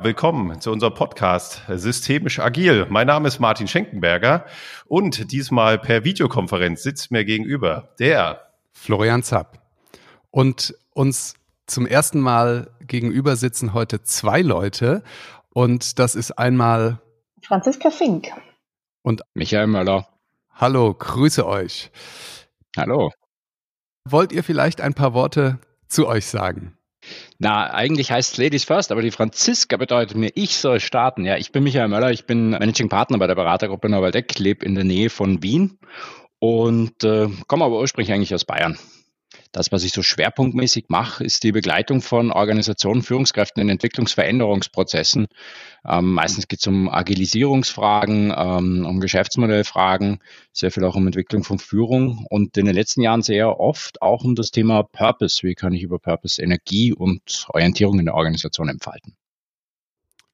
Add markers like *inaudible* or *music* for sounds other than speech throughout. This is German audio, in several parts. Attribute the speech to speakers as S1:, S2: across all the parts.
S1: Willkommen zu unserem Podcast Systemisch Agil. Mein Name ist Martin Schenkenberger und diesmal per Videokonferenz sitzt mir gegenüber der
S2: Florian Zapp. Und uns zum ersten Mal gegenüber sitzen heute zwei Leute und das ist einmal
S3: Franziska Fink
S2: und
S4: Michael Möller.
S2: Hallo, grüße euch.
S4: Hallo.
S2: Wollt ihr vielleicht ein paar Worte zu euch sagen?
S4: Na, eigentlich heißt es Ladies First, aber die Franziska bedeutet mir, ich soll starten. Ja, ich bin Michael Möller, ich bin Managing Partner bei der Beratergruppe Neuwaldeck, lebe in der Nähe von Wien und äh, komme aber ursprünglich eigentlich aus Bayern. Das, was ich so schwerpunktmäßig mache, ist die Begleitung von Organisationen, Führungskräften in Entwicklungsveränderungsprozessen. Ähm, meistens geht es um Agilisierungsfragen, ähm, um Geschäftsmodellfragen, sehr viel auch um Entwicklung von Führung und in den letzten Jahren sehr oft auch um das Thema Purpose. Wie kann ich über Purpose Energie und Orientierung in der Organisation entfalten?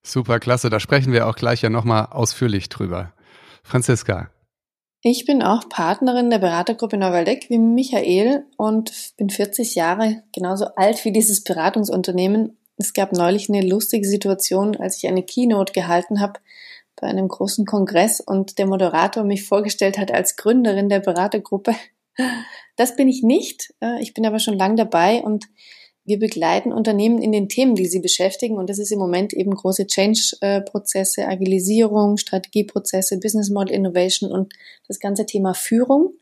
S2: Super, klasse. Da sprechen wir auch gleich ja nochmal ausführlich drüber. Franziska,
S3: ich bin auch Partnerin der Beratergruppe Neuwaldeck wie Michael und bin 40 Jahre genauso alt wie dieses Beratungsunternehmen. Es gab neulich eine lustige Situation, als ich eine Keynote gehalten habe bei einem großen Kongress und der Moderator mich vorgestellt hat als Gründerin der Beratergruppe. Das bin ich nicht. Äh, ich bin aber schon lang dabei und wir begleiten Unternehmen in den Themen, die sie beschäftigen. Und das ist im Moment eben große Change-Prozesse, Agilisierung, Strategieprozesse, Business Model Innovation und das ganze Thema Führung,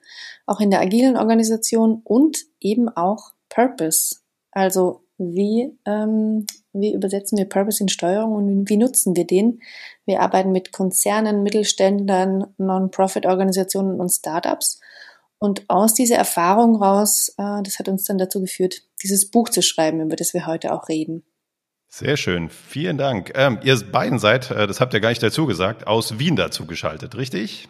S3: auch in der agilen Organisation und eben auch Purpose. Also wie, ähm, wie übersetzen wir Purpose in Steuerung und wie nutzen wir den? Wir arbeiten mit Konzernen, Mittelständlern, Non-Profit-Organisationen und Startups und aus dieser Erfahrung raus, äh, das hat uns dann dazu geführt, dieses Buch zu schreiben, über das wir heute auch reden.
S1: Sehr schön, vielen Dank. Ähm, ihr beiden seid, äh, das habt ihr gar nicht dazu gesagt, aus Wien dazu geschaltet, richtig?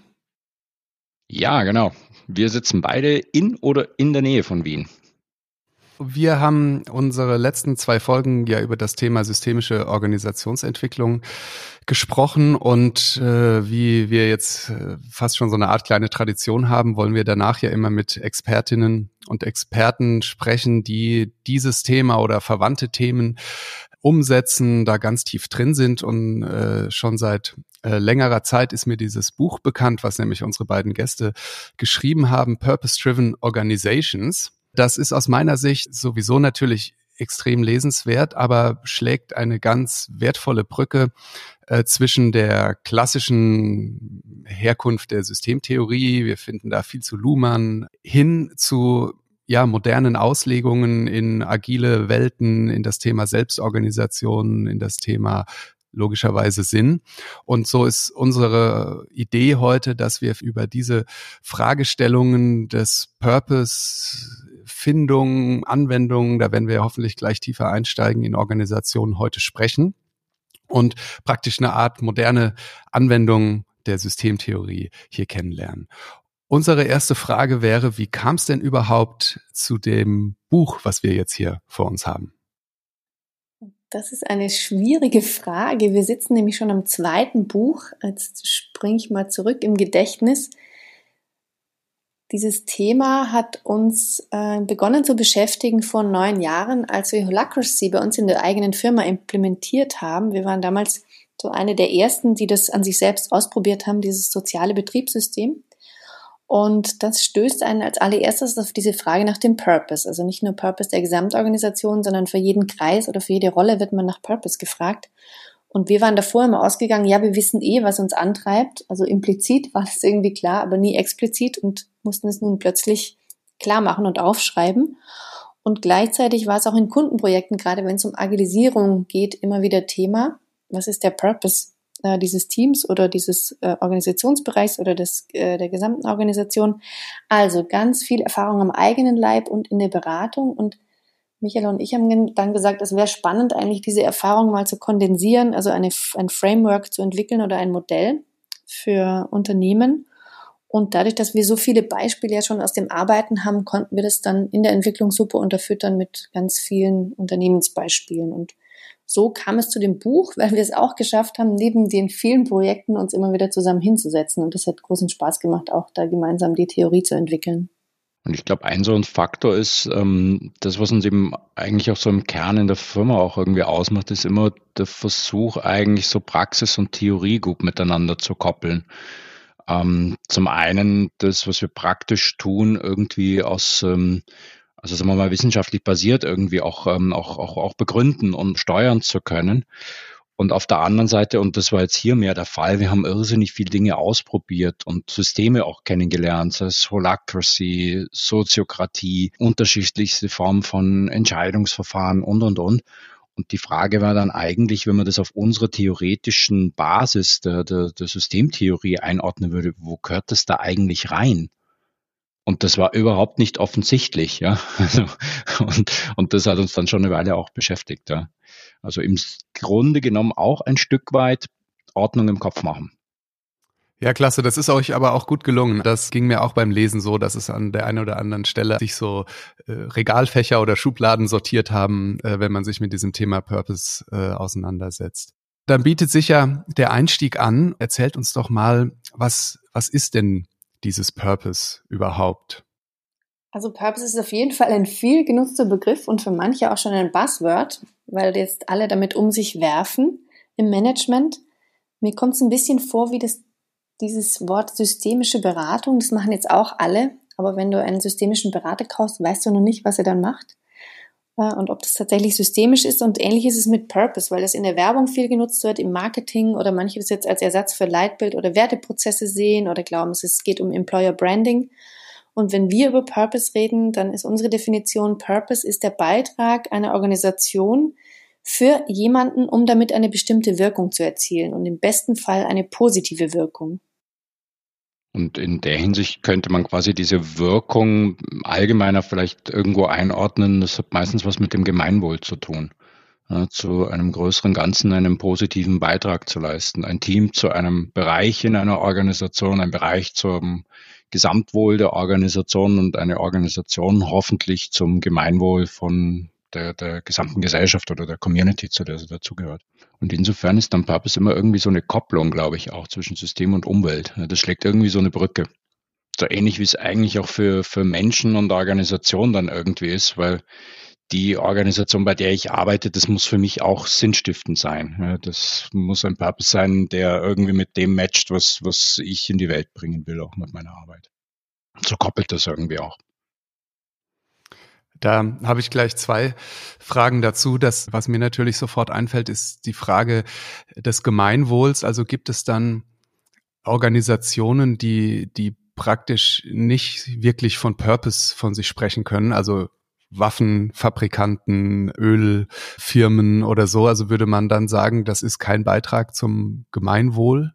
S4: Ja, genau. Wir sitzen beide in oder in der Nähe von Wien.
S2: Wir haben unsere letzten zwei Folgen ja über das Thema systemische Organisationsentwicklung gesprochen und äh, wie wir jetzt äh, fast schon so eine Art kleine Tradition haben, wollen wir danach ja immer mit Expertinnen und Experten sprechen, die dieses Thema oder verwandte Themen umsetzen, da ganz tief drin sind und äh, schon seit äh, längerer Zeit ist mir dieses Buch bekannt, was nämlich unsere beiden Gäste geschrieben haben, Purpose Driven Organizations. Das ist aus meiner Sicht sowieso natürlich extrem lesenswert, aber schlägt eine ganz wertvolle Brücke äh, zwischen der klassischen Herkunft der Systemtheorie, wir finden da viel zu Luhmann, hin zu ja, modernen Auslegungen in agile Welten, in das Thema Selbstorganisation, in das Thema logischerweise Sinn. Und so ist unsere Idee heute, dass wir über diese Fragestellungen des Purpose Findung, Anwendungen, da werden wir hoffentlich gleich tiefer einsteigen, in Organisationen heute sprechen und praktisch eine Art moderne Anwendung der Systemtheorie hier kennenlernen. Unsere erste Frage wäre, wie kam es denn überhaupt zu dem Buch, was wir jetzt hier vor uns haben?
S3: Das ist eine schwierige Frage. Wir sitzen nämlich schon am zweiten Buch. Jetzt springe ich mal zurück im Gedächtnis. Dieses Thema hat uns äh, begonnen zu beschäftigen vor neun Jahren, als wir Holacracy bei uns in der eigenen Firma implementiert haben. Wir waren damals so eine der ersten, die das an sich selbst ausprobiert haben, dieses soziale Betriebssystem. Und das stößt einen als allererstes auf diese Frage nach dem Purpose. Also nicht nur Purpose der Gesamtorganisation, sondern für jeden Kreis oder für jede Rolle wird man nach Purpose gefragt. Und wir waren davor immer ausgegangen, ja, wir wissen eh, was uns antreibt. Also implizit war das irgendwie klar, aber nie explizit und mussten es nun plötzlich klar machen und aufschreiben. Und gleichzeitig war es auch in Kundenprojekten, gerade wenn es um Agilisierung geht, immer wieder Thema. Was ist der Purpose äh, dieses Teams oder dieses äh, Organisationsbereichs oder des, äh, der gesamten Organisation? Also ganz viel Erfahrung am eigenen Leib und in der Beratung und Michael und ich haben dann gesagt, es wäre spannend, eigentlich diese Erfahrung mal zu kondensieren, also eine, ein Framework zu entwickeln oder ein Modell für Unternehmen. Und dadurch, dass wir so viele Beispiele ja schon aus dem Arbeiten haben, konnten wir das dann in der Entwicklung super unterfüttern mit ganz vielen Unternehmensbeispielen. Und so kam es zu dem Buch, weil wir es auch geschafft haben, neben den vielen Projekten uns immer wieder zusammen hinzusetzen. Und das hat großen Spaß gemacht, auch da gemeinsam die Theorie zu entwickeln.
S4: Und ich glaube, ein so ein Faktor ist, ähm, das, was uns eben eigentlich auch so im Kern in der Firma auch irgendwie ausmacht, ist immer der Versuch, eigentlich so Praxis und Theorie gut miteinander zu koppeln. Ähm, zum einen das, was wir praktisch tun, irgendwie aus, ähm, also sagen wir mal, wissenschaftlich basiert irgendwie auch, ähm, auch, auch, auch begründen und steuern zu können. Und auf der anderen Seite, und das war jetzt hier mehr der Fall, wir haben irrsinnig viele Dinge ausprobiert und Systeme auch kennengelernt, sei es Holacracy, Soziokratie, unterschiedlichste Formen von Entscheidungsverfahren und, und, und. Und die Frage war dann eigentlich, wenn man das auf unserer theoretischen Basis der, der, der Systemtheorie einordnen würde, wo gehört das da eigentlich rein? Und das war überhaupt nicht offensichtlich, ja. *laughs* Also, und, und das hat uns dann schon eine Weile auch beschäftigt, ja. Also im Grunde genommen auch ein Stück weit Ordnung im Kopf machen.
S2: Ja, klasse. Das ist euch aber auch gut gelungen. Das ging mir auch beim Lesen so, dass es an der einen oder anderen Stelle sich so äh, Regalfächer oder Schubladen sortiert haben, äh, wenn man sich mit diesem Thema Purpose äh, auseinandersetzt. Dann bietet sich ja der Einstieg an. Erzählt uns doch mal, was, was ist denn dieses Purpose überhaupt?
S3: Also Purpose ist auf jeden Fall ein viel genutzter Begriff und für manche auch schon ein Buzzword, weil jetzt alle damit um sich werfen im Management. Mir kommt es ein bisschen vor wie das, dieses Wort systemische Beratung. Das machen jetzt auch alle. Aber wenn du einen systemischen Berater kaufst, weißt du noch nicht, was er dann macht. Äh, und ob das tatsächlich systemisch ist. Und ähnlich ist es mit Purpose, weil das in der Werbung viel genutzt wird, im Marketing oder manche das jetzt als Ersatz für Leitbild oder Werteprozesse sehen oder glauben, es geht um Employer Branding. Und wenn wir über Purpose reden, dann ist unsere Definition, Purpose ist der Beitrag einer Organisation für jemanden, um damit eine bestimmte Wirkung zu erzielen und im besten Fall eine positive Wirkung.
S4: Und in der Hinsicht könnte man quasi diese Wirkung allgemeiner vielleicht irgendwo einordnen. Das hat meistens was mit dem Gemeinwohl zu tun. Ja, zu einem größeren Ganzen einen positiven Beitrag zu leisten. Ein Team zu einem Bereich in einer Organisation, ein Bereich zum Gesamtwohl der Organisation und eine Organisation hoffentlich zum Gemeinwohl von der, der gesamten Gesellschaft oder der Community, zu der sie dazugehört. Und insofern ist dann Purpose immer irgendwie so eine Kopplung, glaube ich, auch zwischen System und Umwelt. Das schlägt irgendwie so eine Brücke. So ähnlich wie es eigentlich auch für, für Menschen und Organisationen dann irgendwie ist, weil die Organisation, bei der ich arbeite, das muss für mich auch sinnstiftend sein. Das muss ein Purpose sein, der irgendwie mit dem matcht, was, was ich in die Welt bringen will, auch mit meiner Arbeit. So koppelt das irgendwie auch.
S2: Da habe ich gleich zwei Fragen dazu. Das, was mir natürlich sofort einfällt, ist die Frage des Gemeinwohls. Also gibt es dann Organisationen, die, die praktisch nicht wirklich von Purpose von sich sprechen können? Also Waffenfabrikanten, Ölfirmen oder so. Also würde man dann sagen, das ist kein Beitrag zum Gemeinwohl?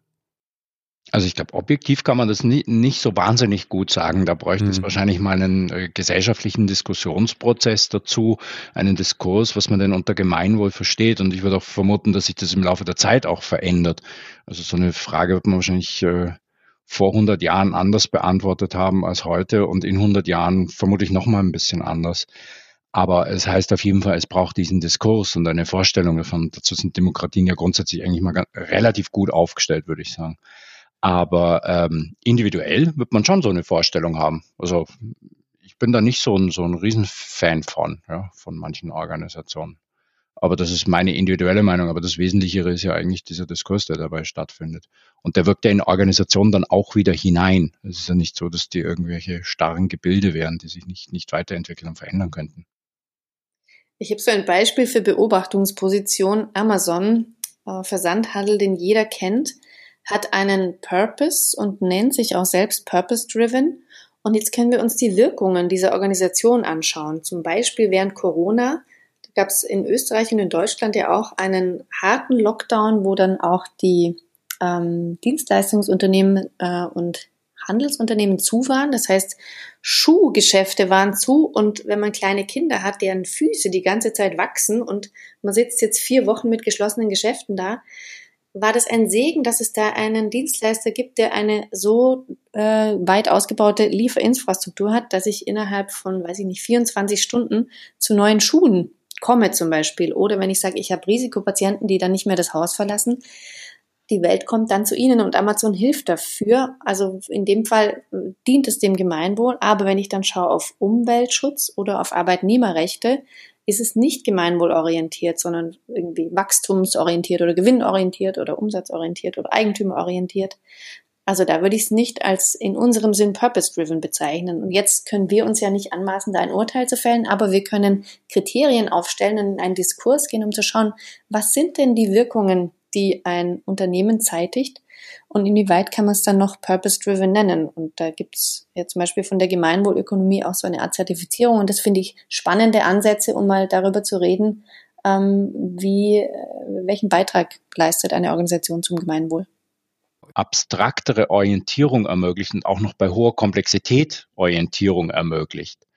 S4: Also ich glaube, objektiv kann man das nie, nicht so wahnsinnig gut sagen. Da bräuchte mhm. es wahrscheinlich mal einen äh, gesellschaftlichen Diskussionsprozess dazu, einen Diskurs, was man denn unter Gemeinwohl versteht. Und ich würde auch vermuten, dass sich das im Laufe der Zeit auch verändert. Also so eine Frage wird man wahrscheinlich äh, vor 100 Jahren anders beantwortet haben als heute und in 100 Jahren vermutlich noch mal ein bisschen anders. Aber es heißt auf jeden Fall, es braucht diesen Diskurs und eine Vorstellung davon. Dazu sind Demokratien ja grundsätzlich eigentlich mal relativ gut aufgestellt, würde ich sagen. Aber ähm, individuell wird man schon so eine Vorstellung haben. Also ich bin da nicht so ein, so ein Riesenfan von, ja, von manchen Organisationen. Aber das ist meine individuelle Meinung. Aber das Wesentlichere ist ja eigentlich dieser Diskurs, der dabei stattfindet. Und der wirkt ja in Organisationen dann auch wieder hinein. Es ist ja nicht so, dass die irgendwelche starren Gebilde wären, die sich nicht, nicht weiterentwickeln und verändern könnten.
S3: Ich habe so ein Beispiel für Beobachtungsposition. Amazon, äh, Versandhandel, den jeder kennt, hat einen Purpose und nennt sich auch selbst Purpose-Driven. Und jetzt können wir uns die Wirkungen dieser Organisation anschauen. Zum Beispiel während Corona gab es in Österreich und in Deutschland ja auch einen harten Lockdown, wo dann auch die ähm, Dienstleistungsunternehmen äh, und Handelsunternehmen zu waren. Das heißt, Schuhgeschäfte waren zu und wenn man kleine Kinder hat, deren Füße die ganze Zeit wachsen und man sitzt jetzt vier Wochen mit geschlossenen Geschäften da, war das ein Segen, dass es da einen Dienstleister gibt, der eine so äh, weit ausgebaute Lieferinfrastruktur hat, dass ich innerhalb von, weiß ich nicht, 24 Stunden zu neuen Schuhen komme zum Beispiel. Oder wenn ich sage, ich habe Risikopatienten, die dann nicht mehr das Haus verlassen, die Welt kommt dann zu Ihnen und Amazon hilft dafür. Also in dem Fall äh, dient es dem Gemeinwohl. Aber wenn ich dann schaue auf Umweltschutz oder auf Arbeitnehmerrechte, ist es nicht gemeinwohlorientiert, sondern irgendwie wachstumsorientiert oder gewinnorientiert oder umsatzorientiert oder eigentümerorientiert. Also da würde ich es nicht als in unserem Sinn purpose-driven bezeichnen. Und jetzt können wir uns ja nicht anmaßen, da ein Urteil zu fällen, aber wir können Kriterien aufstellen und in einen Diskurs gehen, um zu schauen, was sind denn die Wirkungen, die ein Unternehmen zeitigt und inwieweit kann man es dann noch purpose-driven nennen. Und da gibt es ja zum Beispiel von der Gemeinwohlökonomie auch so eine Art Zertifizierung. Und das finde ich spannende Ansätze, um mal darüber zu reden, ähm, wie, äh, welchen Beitrag leistet eine Organisation zum Gemeinwohl
S4: abstraktere Orientierung ermöglicht und auch noch bei hoher Komplexität Orientierung ermöglicht.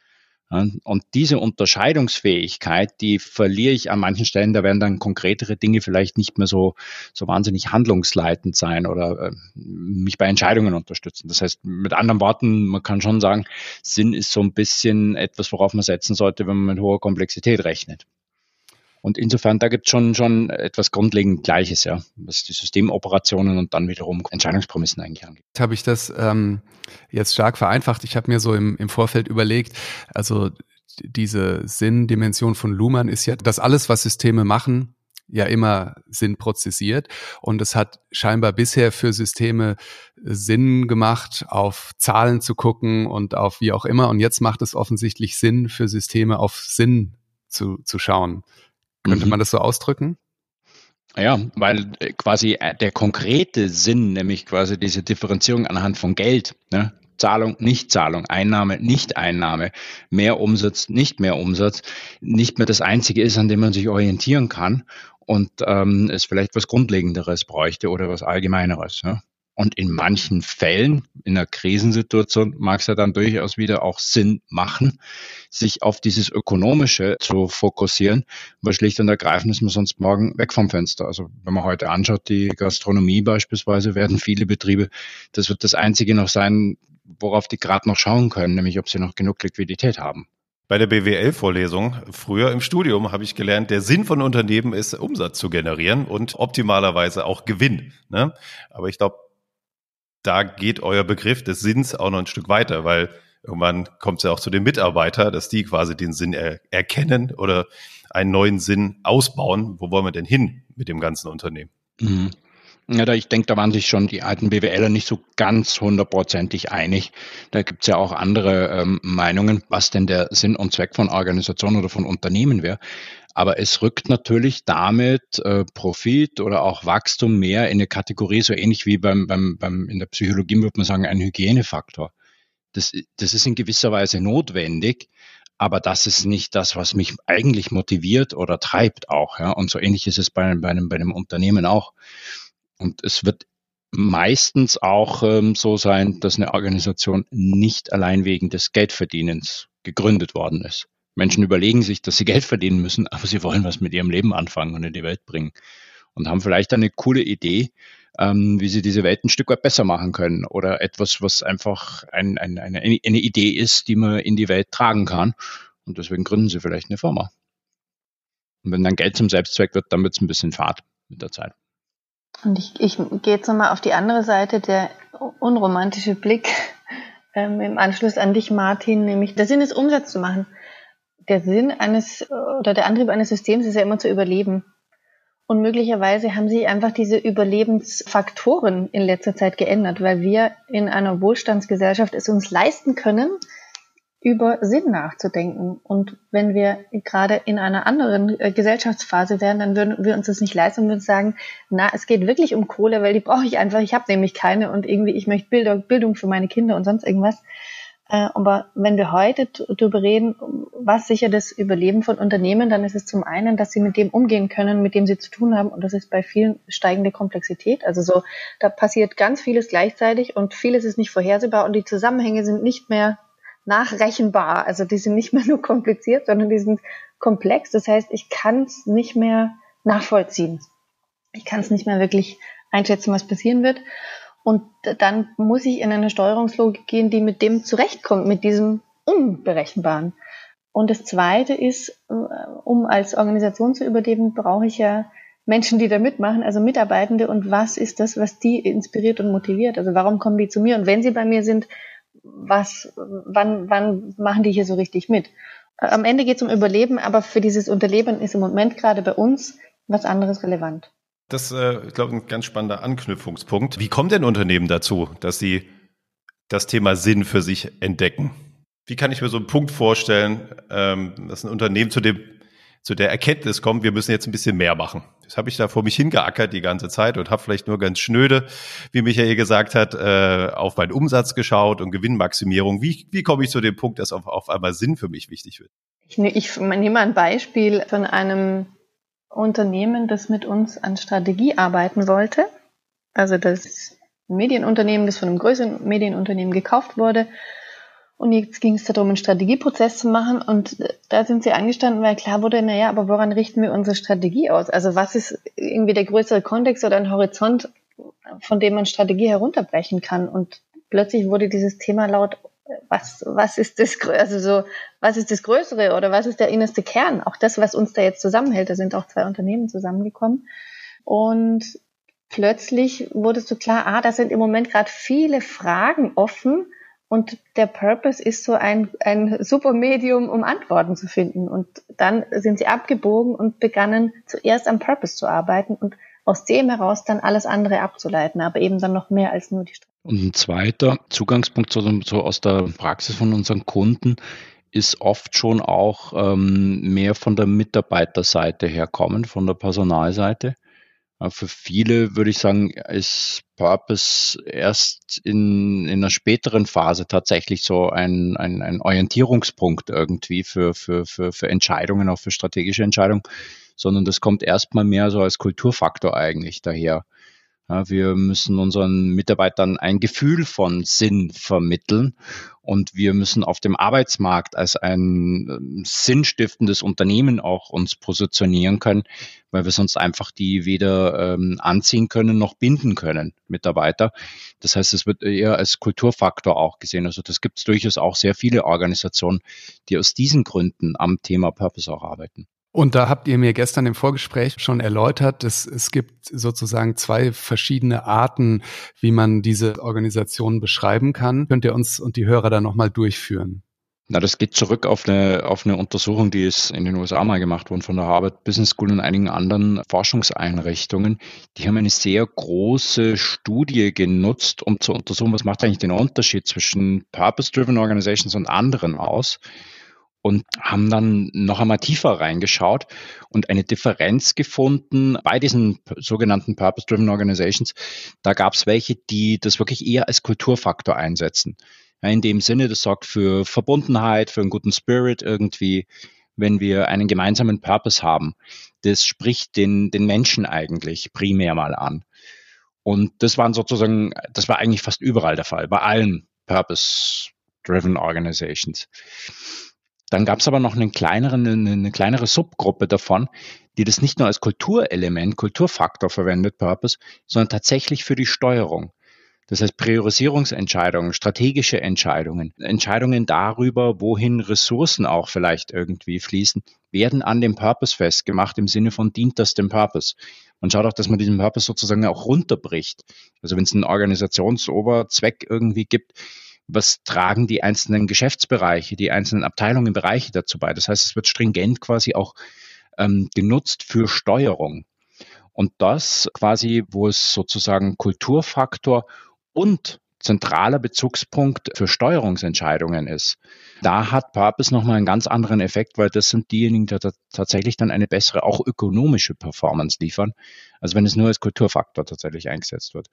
S4: Und diese Unterscheidungsfähigkeit, die verliere ich an manchen Stellen, da werden dann konkretere Dinge vielleicht nicht mehr so, so wahnsinnig handlungsleitend sein oder äh, mich bei Entscheidungen unterstützen. Das heißt, mit anderen Worten, man kann schon sagen, Sinn ist so ein bisschen etwas, worauf man setzen sollte, wenn man mit hoher Komplexität rechnet. Und insofern, da gibt es schon, schon etwas grundlegend Gleiches, ja, was die Systemoperationen und dann wiederum Entscheidungsprämissen eigentlich angeht.
S2: Habe ich das ähm, jetzt stark vereinfacht. Ich habe mir so im, im Vorfeld überlegt, also diese Sinndimension von Luhmann ist ja, dass alles, was Systeme machen, ja immer Sinn prozessiert. Und es hat scheinbar bisher für Systeme Sinn gemacht, auf Zahlen zu gucken und auf wie auch immer. Und jetzt macht es offensichtlich Sinn für Systeme auf Sinn zu, zu schauen. Könnte mhm. man das so ausdrücken?
S4: Ja, weil äh, quasi äh, der konkrete Sinn, nämlich quasi diese Differenzierung anhand von Geld, ne? Zahlung, Nichtzahlung, Einnahme, Nichteinnahme, mehr Umsatz, nicht mehr Umsatz, nicht mehr das Einzige ist, an dem man sich orientieren kann und ähm, es vielleicht was Grundlegenderes bräuchte oder was Allgemeineres. Ne? Und in manchen Fällen, in einer Krisensituation, mag es ja dann durchaus wieder auch Sinn machen, sich auf dieses Ökonomische zu fokussieren, weil schlicht und ergreifend ist man sonst morgen weg vom Fenster. Also wenn man heute anschaut, die Gastronomie beispielsweise, werden viele Betriebe, das wird das Einzige noch sein, worauf die gerade noch schauen können, nämlich ob sie noch genug Liquidität haben.
S1: Bei der BWL-Vorlesung früher im Studium habe ich gelernt, der Sinn von Unternehmen ist, Umsatz zu generieren und optimalerweise auch Gewinn. Ne? Aber ich glaube, da geht euer Begriff des Sinns auch noch ein Stück weiter, weil irgendwann kommt es ja auch zu den Mitarbeitern, dass die quasi den Sinn er erkennen oder einen neuen Sinn ausbauen. Wo wollen wir denn hin mit dem ganzen Unternehmen?
S4: Mhm. Ja, da, ich denke, da waren sich schon die alten BWLer nicht so ganz hundertprozentig einig. Da gibt es ja auch andere ähm, Meinungen, was denn der Sinn und Zweck von Organisationen oder von Unternehmen wäre. Aber es rückt natürlich damit äh, Profit oder auch Wachstum mehr in eine Kategorie, so ähnlich wie beim, beim, beim in der Psychologie würde man sagen, ein Hygienefaktor. Das, das ist in gewisser Weise notwendig, aber das ist nicht das, was mich eigentlich motiviert oder treibt auch. Ja? Und so ähnlich ist es bei, bei, einem, bei einem Unternehmen auch. Und es wird meistens auch ähm, so sein, dass eine Organisation nicht allein wegen des Geldverdienens gegründet worden ist. Menschen überlegen sich, dass sie Geld verdienen müssen, aber sie wollen was mit ihrem Leben anfangen und in die Welt bringen. Und haben vielleicht eine coole Idee, ähm, wie sie diese Welt ein Stück weit besser machen können. Oder etwas, was einfach ein, ein, eine, eine Idee ist, die man in die Welt tragen kann. Und deswegen gründen sie vielleicht eine Firma. Und wenn dann Geld zum Selbstzweck wird, dann wird es ein bisschen fad mit der Zeit.
S3: Und ich, ich gehe jetzt nochmal auf die andere Seite, der unromantische Blick ähm, im Anschluss an dich, Martin, nämlich der Sinn ist, Umsatz zu machen der Sinn eines oder der Antrieb eines Systems ist ja immer zu überleben. Und möglicherweise haben sich einfach diese Überlebensfaktoren in letzter Zeit geändert, weil wir in einer Wohlstandsgesellschaft es uns leisten können, über Sinn nachzudenken. Und wenn wir gerade in einer anderen äh, Gesellschaftsphase wären, dann würden wir uns das nicht leisten und würden sagen, na, es geht wirklich um Kohle, weil die brauche ich einfach, ich habe nämlich keine und irgendwie, ich möchte Bildung, Bildung für meine Kinder und sonst irgendwas. Äh, aber wenn wir heute darüber reden, was sicher das Überleben von Unternehmen, dann ist es zum einen, dass sie mit dem umgehen können, mit dem sie zu tun haben. Und das ist bei vielen steigende Komplexität. Also so, da passiert ganz vieles gleichzeitig und vieles ist nicht vorhersehbar und die Zusammenhänge sind nicht mehr nachrechenbar. Also die sind nicht mehr *laughs* nur kompliziert, sondern die sind komplex. Das heißt, ich kann es nicht mehr nachvollziehen. Ich kann es nicht mehr wirklich einschätzen, was passieren wird. Und dann muss ich in eine Steuerungslogik gehen, die mit dem zurechtkommt, mit diesem Unberechenbaren. Und das Zweite ist, äh, um als Organisation zu überleben, brauche ich ja Menschen, die da mitmachen, also Mitarbeitende und was ist das, was die inspiriert und motiviert? Also warum kommen die zu mir? Und wenn sie bei mir sind, was, wann, wann machen die hier so richtig mit? Am Ende geht es um Überleben, aber für dieses Unterleben ist im Moment gerade bei uns was anderes relevant.
S1: Das äh, ich ein ganz spannender Anknüpfungspunkt. Wie kommt denn Unternehmen dazu, dass sie das Thema Sinn für sich entdecken? Wie kann ich mir so einen Punkt vorstellen, ähm, dass ein Unternehmen zu dem zu der Erkenntnis kommt, wir müssen jetzt ein bisschen mehr machen. Das habe ich da vor mich hingeackert die ganze Zeit und habe vielleicht nur ganz schnöde, wie Michael gesagt hat, äh, auf meinen Umsatz geschaut und Gewinnmaximierung. Wie, wie komme ich zu dem Punkt, dass auf, auf einmal Sinn für mich wichtig wird?
S3: Ich, ne, ich nehme ein Beispiel von einem Unternehmen, das mit uns an Strategie arbeiten wollte. Also das Medienunternehmen, das von einem größeren Medienunternehmen gekauft wurde und jetzt ging es darum, einen Strategieprozess zu machen. Und da sind sie angestanden, weil klar wurde, naja, aber woran richten wir unsere Strategie aus? Also was ist irgendwie der größere Kontext oder ein Horizont, von dem man Strategie herunterbrechen kann? Und plötzlich wurde dieses Thema laut, was, was ist das, also so, was ist das Größere oder was ist der innerste Kern? Auch das, was uns da jetzt zusammenhält. Da sind auch zwei Unternehmen zusammengekommen. Und plötzlich wurde so klar, ah, da sind im Moment gerade viele Fragen offen, und der Purpose ist so ein, ein super Medium, um Antworten zu finden. Und dann sind sie abgebogen und begannen zuerst am Purpose zu arbeiten und aus dem heraus dann alles andere abzuleiten, aber eben dann noch mehr als nur die
S4: Strategie. Und ein zweiter Zugangspunkt so, so aus der Praxis von unseren Kunden ist oft schon auch ähm, mehr von der Mitarbeiterseite herkommen, von der Personalseite. Für viele würde ich sagen, ist Purpose erst in, in einer späteren Phase tatsächlich so ein, ein, ein Orientierungspunkt irgendwie für, für, für, für Entscheidungen, auch für strategische Entscheidungen, sondern das kommt erstmal mehr so als Kulturfaktor eigentlich daher. Ja, wir müssen unseren Mitarbeitern ein Gefühl von Sinn vermitteln und wir müssen auf dem Arbeitsmarkt als ein ähm, sinnstiftendes Unternehmen auch uns positionieren können, weil wir sonst einfach die weder ähm, anziehen können noch binden können, Mitarbeiter. Das heißt, es wird eher als Kulturfaktor auch gesehen. Also das gibt es durchaus auch sehr viele Organisationen, die aus diesen Gründen am Thema Purpose auch arbeiten.
S2: Und da habt ihr mir gestern im Vorgespräch schon erläutert, dass es gibt sozusagen zwei verschiedene Arten, wie man diese Organisation beschreiben kann. Könnt ihr uns und die Hörer da nochmal durchführen?
S4: Na, das geht zurück auf eine, auf eine Untersuchung, die ist in den USA mal gemacht worden von der Harvard Business School und einigen anderen Forschungseinrichtungen. Die haben eine sehr große Studie genutzt, um zu untersuchen, was macht eigentlich den Unterschied zwischen Purpose-Driven Organizations und anderen aus und haben dann noch einmal tiefer reingeschaut und eine Differenz gefunden bei diesen sogenannten Purpose-Driven Organizations. Da gab es welche, die das wirklich eher als Kulturfaktor einsetzen. Ja, in dem Sinne, das sorgt für Verbundenheit, für einen guten Spirit irgendwie, wenn wir einen gemeinsamen Purpose haben. Das spricht den, den Menschen eigentlich primär mal an. Und das waren sozusagen, das war eigentlich fast überall der Fall, bei allen Purpose-Driven Organizations. Dann gab es aber noch einen kleineren, eine, eine kleinere Subgruppe davon, die das nicht nur als Kulturelement, Kulturfaktor verwendet, Purpose, sondern tatsächlich für die Steuerung. Das heißt Priorisierungsentscheidungen, strategische Entscheidungen, Entscheidungen darüber, wohin Ressourcen auch vielleicht irgendwie fließen, werden an dem Purpose festgemacht im Sinne von dient das dem Purpose. Man schaut auch, dass man diesen Purpose sozusagen auch runterbricht. Also wenn es einen Organisationsoberzweck irgendwie gibt, was tragen die einzelnen Geschäftsbereiche, die einzelnen Abteilungen, Bereiche dazu bei. Das heißt, es wird stringent quasi auch ähm, genutzt für Steuerung. Und das quasi, wo es sozusagen Kulturfaktor und zentraler Bezugspunkt für Steuerungsentscheidungen ist. Da hat Purpose nochmal einen ganz anderen Effekt, weil das sind diejenigen, die tatsächlich dann eine bessere, auch ökonomische Performance liefern, als wenn es nur als Kulturfaktor tatsächlich eingesetzt wird.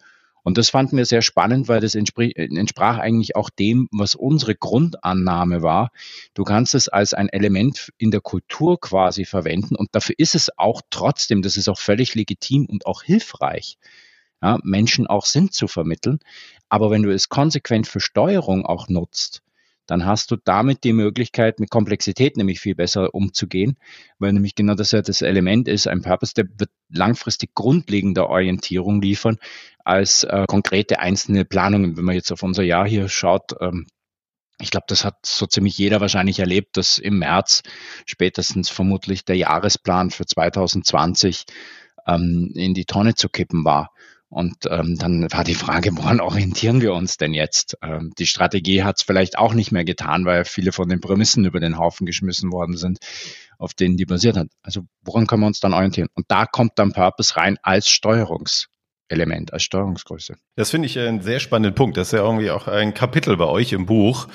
S4: Und das fanden wir sehr spannend, weil das entsprach eigentlich auch dem, was unsere Grundannahme war. Du kannst es als ein Element in der Kultur quasi verwenden und dafür ist es auch trotzdem, das ist auch völlig legitim und auch hilfreich, ja, Menschen auch Sinn zu vermitteln. Aber wenn du es konsequent für Steuerung auch nutzt, dann hast du damit die Möglichkeit, mit Komplexität nämlich viel besser umzugehen, weil nämlich genau das ja das Element ist, ein Purpose, der wird langfristig grundlegende Orientierung liefern als äh, konkrete einzelne Planungen. Wenn man jetzt auf unser Jahr hier schaut, ähm, ich glaube, das hat so ziemlich jeder wahrscheinlich erlebt, dass im März spätestens vermutlich der Jahresplan für 2020 ähm, in die Tonne zu kippen war. Und ähm, dann war die Frage, woran orientieren wir uns denn jetzt? Ähm, die Strategie hat es vielleicht auch nicht mehr getan, weil viele von den Prämissen über den Haufen geschmissen worden sind, auf denen die basiert hat. Also woran können wir uns dann orientieren? Und da kommt dann Purpose rein als Steuerungselement, als Steuerungsgröße.
S1: Das finde ich einen sehr spannenden Punkt. Das ist ja irgendwie auch ein Kapitel bei euch im Buch.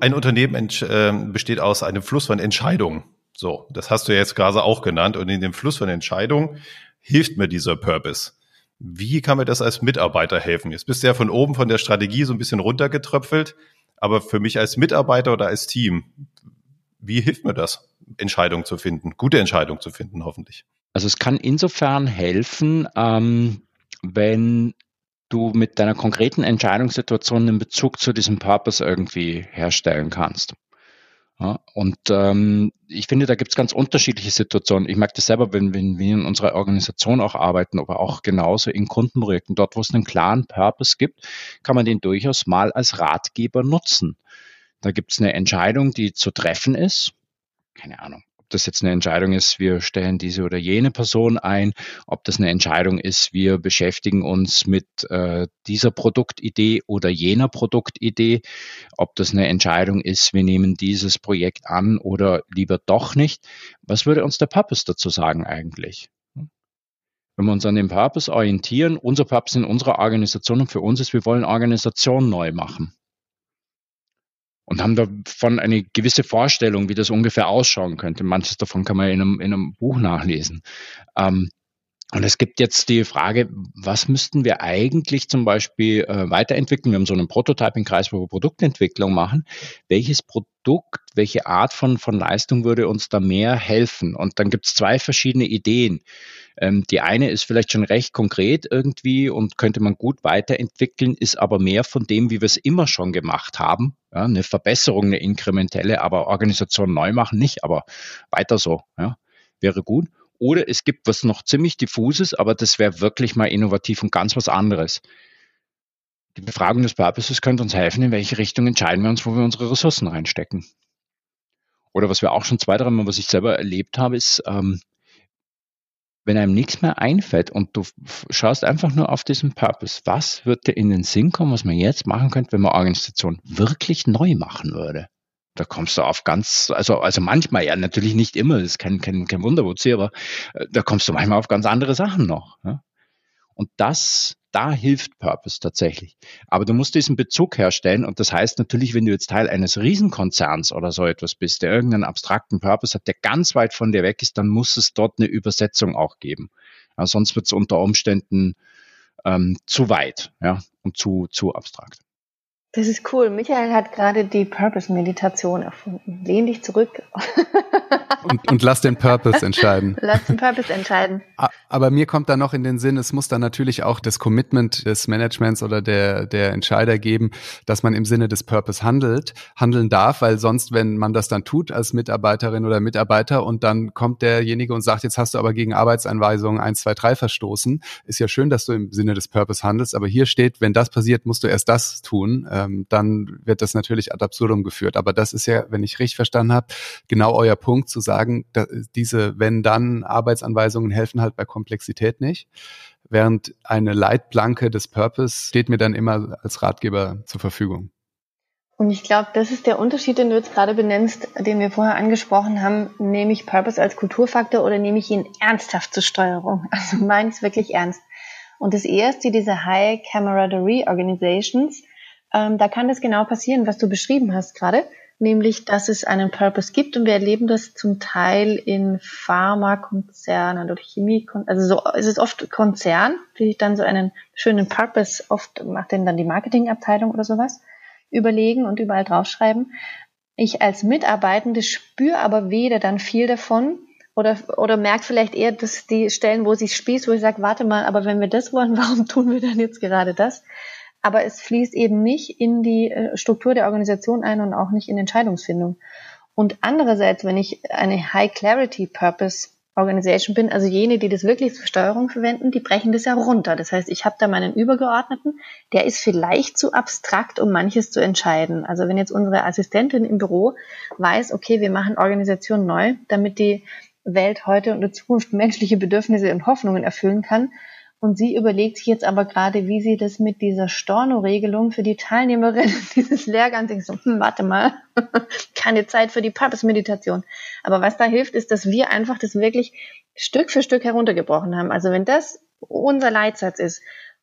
S1: Ein Unternehmen ähm, besteht aus einem Fluss von Entscheidungen. So, das hast du jetzt gerade auch genannt. Und in dem Fluss von Entscheidungen hilft mir dieser Purpose. Wie kann mir das als Mitarbeiter helfen? Jetzt bist du ja von oben von der Strategie so ein bisschen runtergetröpfelt, aber für mich als Mitarbeiter oder als Team, wie hilft mir das, Entscheidungen zu finden, gute Entscheidungen zu finden, hoffentlich?
S4: Also es kann insofern helfen, ähm, wenn du mit deiner konkreten Entscheidungssituation einen Bezug zu diesem Purpose irgendwie herstellen kannst. Ja, und ähm, ich finde, da gibt es ganz unterschiedliche Situationen. Ich merke das selber, wenn, wenn wir in unserer Organisation auch arbeiten, aber auch genauso in Kundenprojekten. Dort, wo es einen klaren Purpose gibt, kann man den durchaus mal als Ratgeber nutzen. Da gibt es eine Entscheidung, die zu treffen ist. Keine Ahnung das jetzt eine Entscheidung ist, wir stellen diese oder jene Person ein, ob das eine Entscheidung ist, wir beschäftigen uns mit äh, dieser Produktidee oder jener Produktidee, ob das eine Entscheidung ist, wir nehmen dieses Projekt an oder lieber doch nicht. Was würde uns der Purpose dazu sagen eigentlich? Wenn wir uns an dem Purpose orientieren, unser Purpose in unserer Organisation und für uns ist, wir wollen Organisation neu machen und haben davon eine gewisse Vorstellung, wie das ungefähr ausschauen könnte. Manches davon kann man in einem, in einem Buch nachlesen. Ähm, und es gibt jetzt die Frage, was müssten wir eigentlich zum Beispiel äh, weiterentwickeln? Wir haben so einen Prototyping-Kreis, wo wir Produktentwicklung machen. Welches Produkt, welche Art von, von Leistung würde uns da mehr helfen? Und dann gibt es zwei verschiedene Ideen. Ähm, die eine ist vielleicht schon recht konkret irgendwie und könnte man gut weiterentwickeln, ist aber mehr von dem, wie wir es immer schon gemacht haben. Ja, eine Verbesserung, eine inkrementelle, aber Organisation neu machen nicht, aber weiter so. Ja, wäre gut. Oder es gibt was noch ziemlich diffuses, aber das wäre wirklich mal innovativ und ganz was anderes. Die Befragung des Purposes könnte uns helfen, in welche Richtung entscheiden wir uns, wo wir unsere Ressourcen reinstecken. Oder was wir auch schon zwei, dreimal, was ich selber erlebt habe, ist, ähm, wenn einem nichts mehr einfällt und du schaust einfach nur auf diesen Purpose, was wird dir in den Sinn kommen, was man jetzt machen könnte, wenn man Organisation wirklich neu machen würde? Da kommst du auf ganz, also, also manchmal, ja, natürlich nicht immer, das ist kein, kein, kein Wunderwurzel, aber äh, da kommst du manchmal auf ganz andere Sachen noch. Ja? Und das, da hilft Purpose tatsächlich. Aber du musst diesen Bezug herstellen und das heißt natürlich, wenn du jetzt Teil eines Riesenkonzerns oder so etwas bist, der irgendeinen abstrakten Purpose hat, der ganz weit von dir weg ist, dann muss es dort eine Übersetzung auch geben. Ja, sonst wird es unter Umständen ähm, zu weit ja, und zu, zu abstrakt.
S3: Das ist cool. Michael hat gerade die Purpose-Meditation erfunden. Lehn dich zurück. *laughs*
S2: und, und lass den Purpose entscheiden. *laughs*
S3: Lass den Purpose entscheiden.
S2: Aber mir kommt da noch in den Sinn, es muss dann natürlich auch das Commitment des Managements oder der, der Entscheider geben, dass man im Sinne des Purpose handelt, handeln darf, weil sonst, wenn man das dann tut als Mitarbeiterin oder Mitarbeiter und dann kommt derjenige und sagt, jetzt hast du aber gegen Arbeitsanweisungen 1, 2, 3 verstoßen, ist ja schön, dass du im Sinne des Purpose handelst, aber hier steht, wenn das passiert, musst du erst das tun ähm, dann wird das natürlich ad absurdum geführt. Aber das ist ja, wenn ich richtig verstanden habe, genau euer Punkt zu sagen, diese wenn-dann Arbeitsanweisungen helfen halt bei Komplexität nicht. Während eine Leitplanke des Purpose steht mir dann immer als Ratgeber zur Verfügung.
S3: Und ich glaube, das ist der Unterschied, den du jetzt gerade benennst, den wir vorher angesprochen haben. Nehme ich Purpose als Kulturfaktor oder nehme ich ihn ernsthaft zur Steuerung? *laughs* Also meins wirklich ernst. Und das erste, diese High Camaraderie Organizations, ähm, da kann das genau passieren, was du beschrieben hast gerade, nämlich, dass es einen Purpose gibt und wir erleben das zum Teil in Pharmakonzernen oder Chemiekonzernen, also so, es ist oft Konzern, die sich dann so einen schönen Purpose, oft macht denn dann die Marketingabteilung oder sowas, überlegen und überall draufschreiben. Ich als Mitarbeitende spüre aber weder dann viel davon, oder, oder merkt vielleicht eher, dass die Stellen, wo sich spießt, wo ich sage, warte mal, aber wenn wir das wollen, *laughs* warum tun wir dann jetzt gerade das? Aber es fließt eben nicht in die äh, Struktur der Organisation ein und auch nicht in Entscheidungsfindung. Und andererseits, wenn ich eine High Clarity Purpose Organisation bin, also jene, die das wirklich zur Steuerung verwenden, die brechen das ja runter. Das heißt, ich habe da meinen Übergeordneten, der ist vielleicht zu abstrakt, um manches zu entscheiden. Also wenn jetzt unsere Assistentin im Büro weiß, okay, wir machen Organisation neu, damit die Welt heute und in Zukunft menschliche Bedürfnisse und Hoffnungen erfüllen kann. Und sie überlegt sich jetzt aber gerade, wie sie das mit dieser Storno-Regelung für die Teilnehmerinnen *laughs* dieses Lehrgangs, ich so, hm, warte mal, *laughs* keine Zeit für die Purpose-Meditation. Aber was da hilft, ist, dass wir einfach das wirklich Stück für Stück heruntergebrochen haben. Also wenn das unser Leitsatz ist,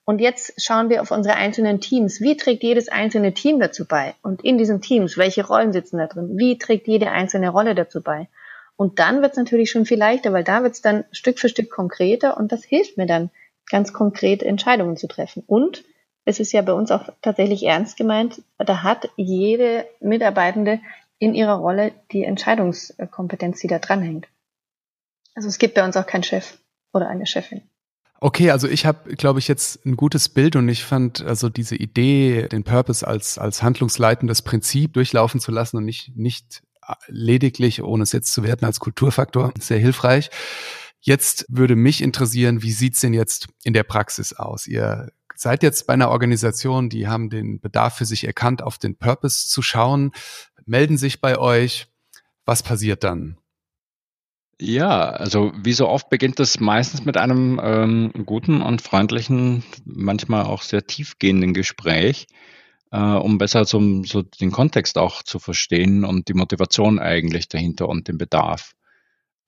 S3: und jetzt schauen wir auf unsere einzelnen Teams. Wie trägt jedes einzelne Team dazu bei? Und in diesen Teams, welche Rollen sitzen da drin? Wie trägt jede einzelne Rolle dazu bei? Und dann wird es natürlich schon viel leichter, weil da wird es dann Stück für Stück konkreter und das hilft mir dann, ganz konkret Entscheidungen zu treffen. Und es ist ja bei uns auch tatsächlich ernst gemeint, da hat jede Mitarbeitende in ihrer Rolle die Entscheidungskompetenz, die da dranhängt. Also es gibt bei uns auch keinen Chef oder eine Chefin.
S2: Okay, also ich habe, glaube ich, jetzt ein gutes Bild und ich fand also diese Idee, den Purpose als, als handlungsleitendes Prinzip durchlaufen zu lassen und nicht, nicht lediglich, ohne es jetzt zu werten, als Kulturfaktor, sehr hilfreich. Jetzt würde mich interessieren, wie sieht's denn jetzt in der Praxis aus? Ihr seid jetzt bei einer Organisation, die haben den Bedarf für sich erkannt, auf den Purpose zu schauen, melden sich bei euch. Was passiert dann?
S4: Ja, also wie so oft beginnt das meistens mit einem ähm, guten und freundlichen, manchmal auch sehr tiefgehenden Gespräch, äh, um besser so, so den Kontext auch zu verstehen und die Motivation eigentlich dahinter und den Bedarf.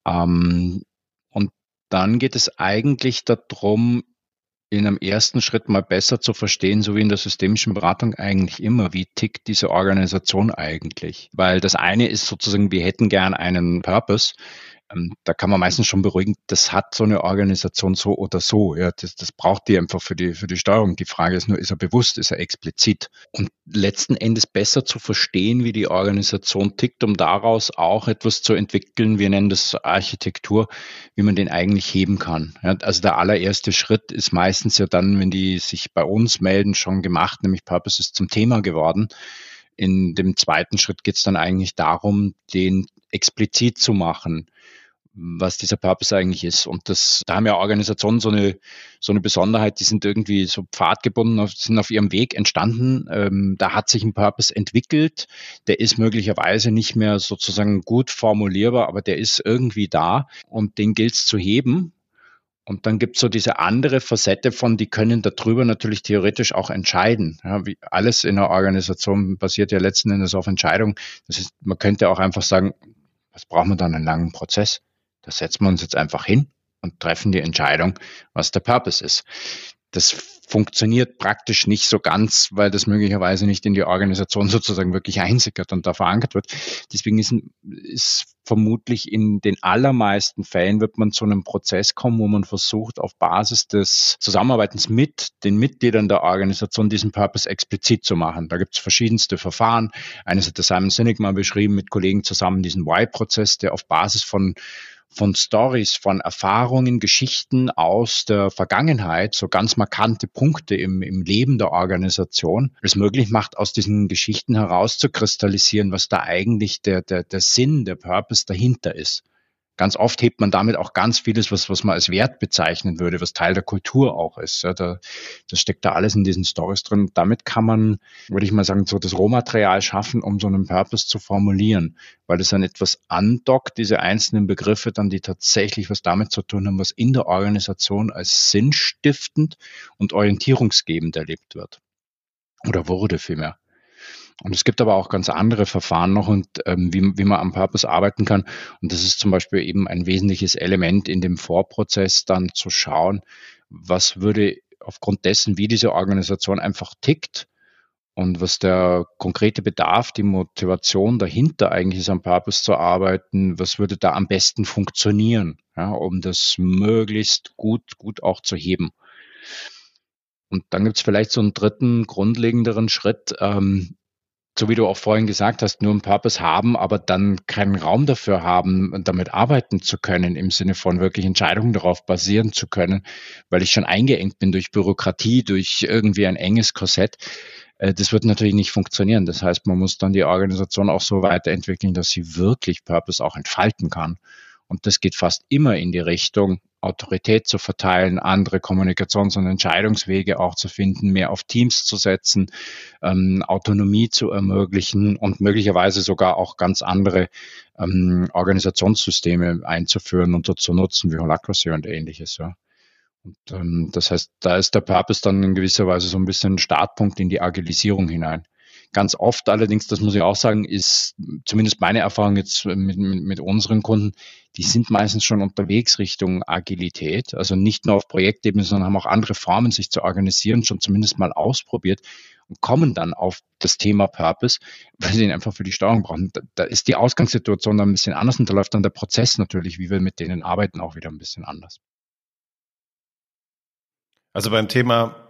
S4: Ähm, dann geht es eigentlich darum, in einem ersten Schritt mal besser zu verstehen, so wie in der systemischen Beratung eigentlich immer, wie tickt diese Organisation eigentlich? Weil das eine ist sozusagen, wir hätten gern einen Purpose, da kann man meistens schon beruhigen, das hat so eine Organisation so oder so. Ja, das, das braucht die einfach für die, für die Steuerung. Die Frage ist nur, ist er bewusst, ist er explizit? Und letzten Endes besser zu verstehen, wie die Organisation tickt, um daraus auch etwas zu entwickeln. Wir nennen das Architektur, wie man den eigentlich heben kann. Ja, also der allererste Schritt ist meistens ja dann, wenn die sich bei uns melden, schon gemacht, nämlich Purpose ist zum Thema geworden. In dem zweiten Schritt geht es dann eigentlich darum, den explizit zu machen was dieser Purpose eigentlich ist. Und das, da haben ja Organisationen so eine, so eine Besonderheit, die sind irgendwie so pfadgebunden, sind auf ihrem Weg entstanden. Ähm, da hat sich ein Purpose entwickelt. Der ist möglicherweise nicht mehr sozusagen gut formulierbar, aber der ist irgendwie da und den gilt es zu heben. Und dann gibt es so diese andere Facette von, die können darüber natürlich theoretisch auch entscheiden. Ja, alles in einer Organisation basiert ja letzten Endes auf Entscheidung. Das ist, man könnte auch einfach sagen, was braucht man dann einen langen Prozess? Da setzen wir uns jetzt einfach hin und treffen die Entscheidung, was der Purpose ist. Das funktioniert praktisch nicht so ganz, weil das möglicherweise nicht in die Organisation sozusagen wirklich einsickert und da verankert wird. Deswegen ist, ist vermutlich in den allermeisten Fällen wird man zu einem Prozess kommen, wo man versucht, auf Basis des Zusammenarbeitens mit den Mitgliedern der Organisation diesen Purpose explizit zu machen. Da gibt es verschiedenste Verfahren. Eines hat der Simon Sinek mal beschrieben, mit Kollegen zusammen diesen Why-Prozess, der auf Basis von von Stories, von Erfahrungen, Geschichten aus der Vergangenheit, so ganz markante Punkte im, im Leben der Organisation, es möglich macht, aus diesen Geschichten herauszukristallisieren, was da eigentlich der, der, der Sinn, der Purpose dahinter ist. Ganz oft hebt man damit auch ganz vieles, was, was man als Wert bezeichnen würde, was Teil der Kultur auch ist. Ja, da, das steckt da alles in diesen Stories drin. Damit kann man, würde ich mal sagen, so das Rohmaterial schaffen, um so einen Purpose zu formulieren, weil es dann etwas andockt, diese einzelnen Begriffe dann, die tatsächlich was damit zu tun haben, was in der Organisation als sinnstiftend und orientierungsgebend erlebt wird. Oder wurde vielmehr. Und es gibt aber auch ganz andere Verfahren noch und ähm, wie, wie man am Purpose arbeiten kann. Und das ist zum Beispiel eben ein wesentliches Element in dem Vorprozess dann zu schauen, was würde aufgrund dessen, wie diese Organisation einfach tickt und was der konkrete Bedarf, die Motivation dahinter eigentlich ist, am Purpose zu arbeiten, was würde da am besten funktionieren, ja, um das möglichst gut, gut auch zu heben. Und dann gibt es vielleicht so einen dritten, grundlegenderen Schritt, ähm, so wie du auch vorhin gesagt hast, nur einen Purpose haben, aber dann keinen Raum dafür haben, damit arbeiten zu können, im Sinne von wirklich Entscheidungen darauf basieren zu können, weil ich schon eingeengt bin durch Bürokratie, durch irgendwie ein enges Korsett. Äh, das wird natürlich nicht funktionieren. Das heißt, man muss dann die Organisation auch so weiterentwickeln, dass sie wirklich Purpose auch entfalten kann Und das geht fast immer in die Richtung, Autorität zu verteilen, andere Kommunikations- und Entscheidungswege auch zu finden, mehr auf Teams zu setzen, ähm, Autonomie zu ermöglichen und möglicherweise sogar auch ganz andere ähm, Organisationssysteme einzuführen und zu nutzen, wie Holacracy und ähnliches. Ja. Und, ähm, das heißt, da ist der Purpose dann in gewisser Weise so ein bisschen ein Startpunkt in die Agilisierung hinein. Ganz oft allerdings, das muss ich auch sagen, ist zumindest meine Erfahrung jetzt mit, mit, mit unseren Kunden, die sind meistens schon unterwegs Richtung Agilität. Also nicht nur auf Projektebene, sondern haben auch andere Formen, sich zu organisieren, schon zumindest mal ausprobiert und kommen dann auf das Thema Purpose, weil sie ihn einfach für die Steuerung brauchen. Da, da ist die Ausgangssituation dann ein bisschen anders und da läuft dann der Prozess natürlich, wie wir mit denen arbeiten, auch wieder ein bisschen anders.
S1: Also beim Thema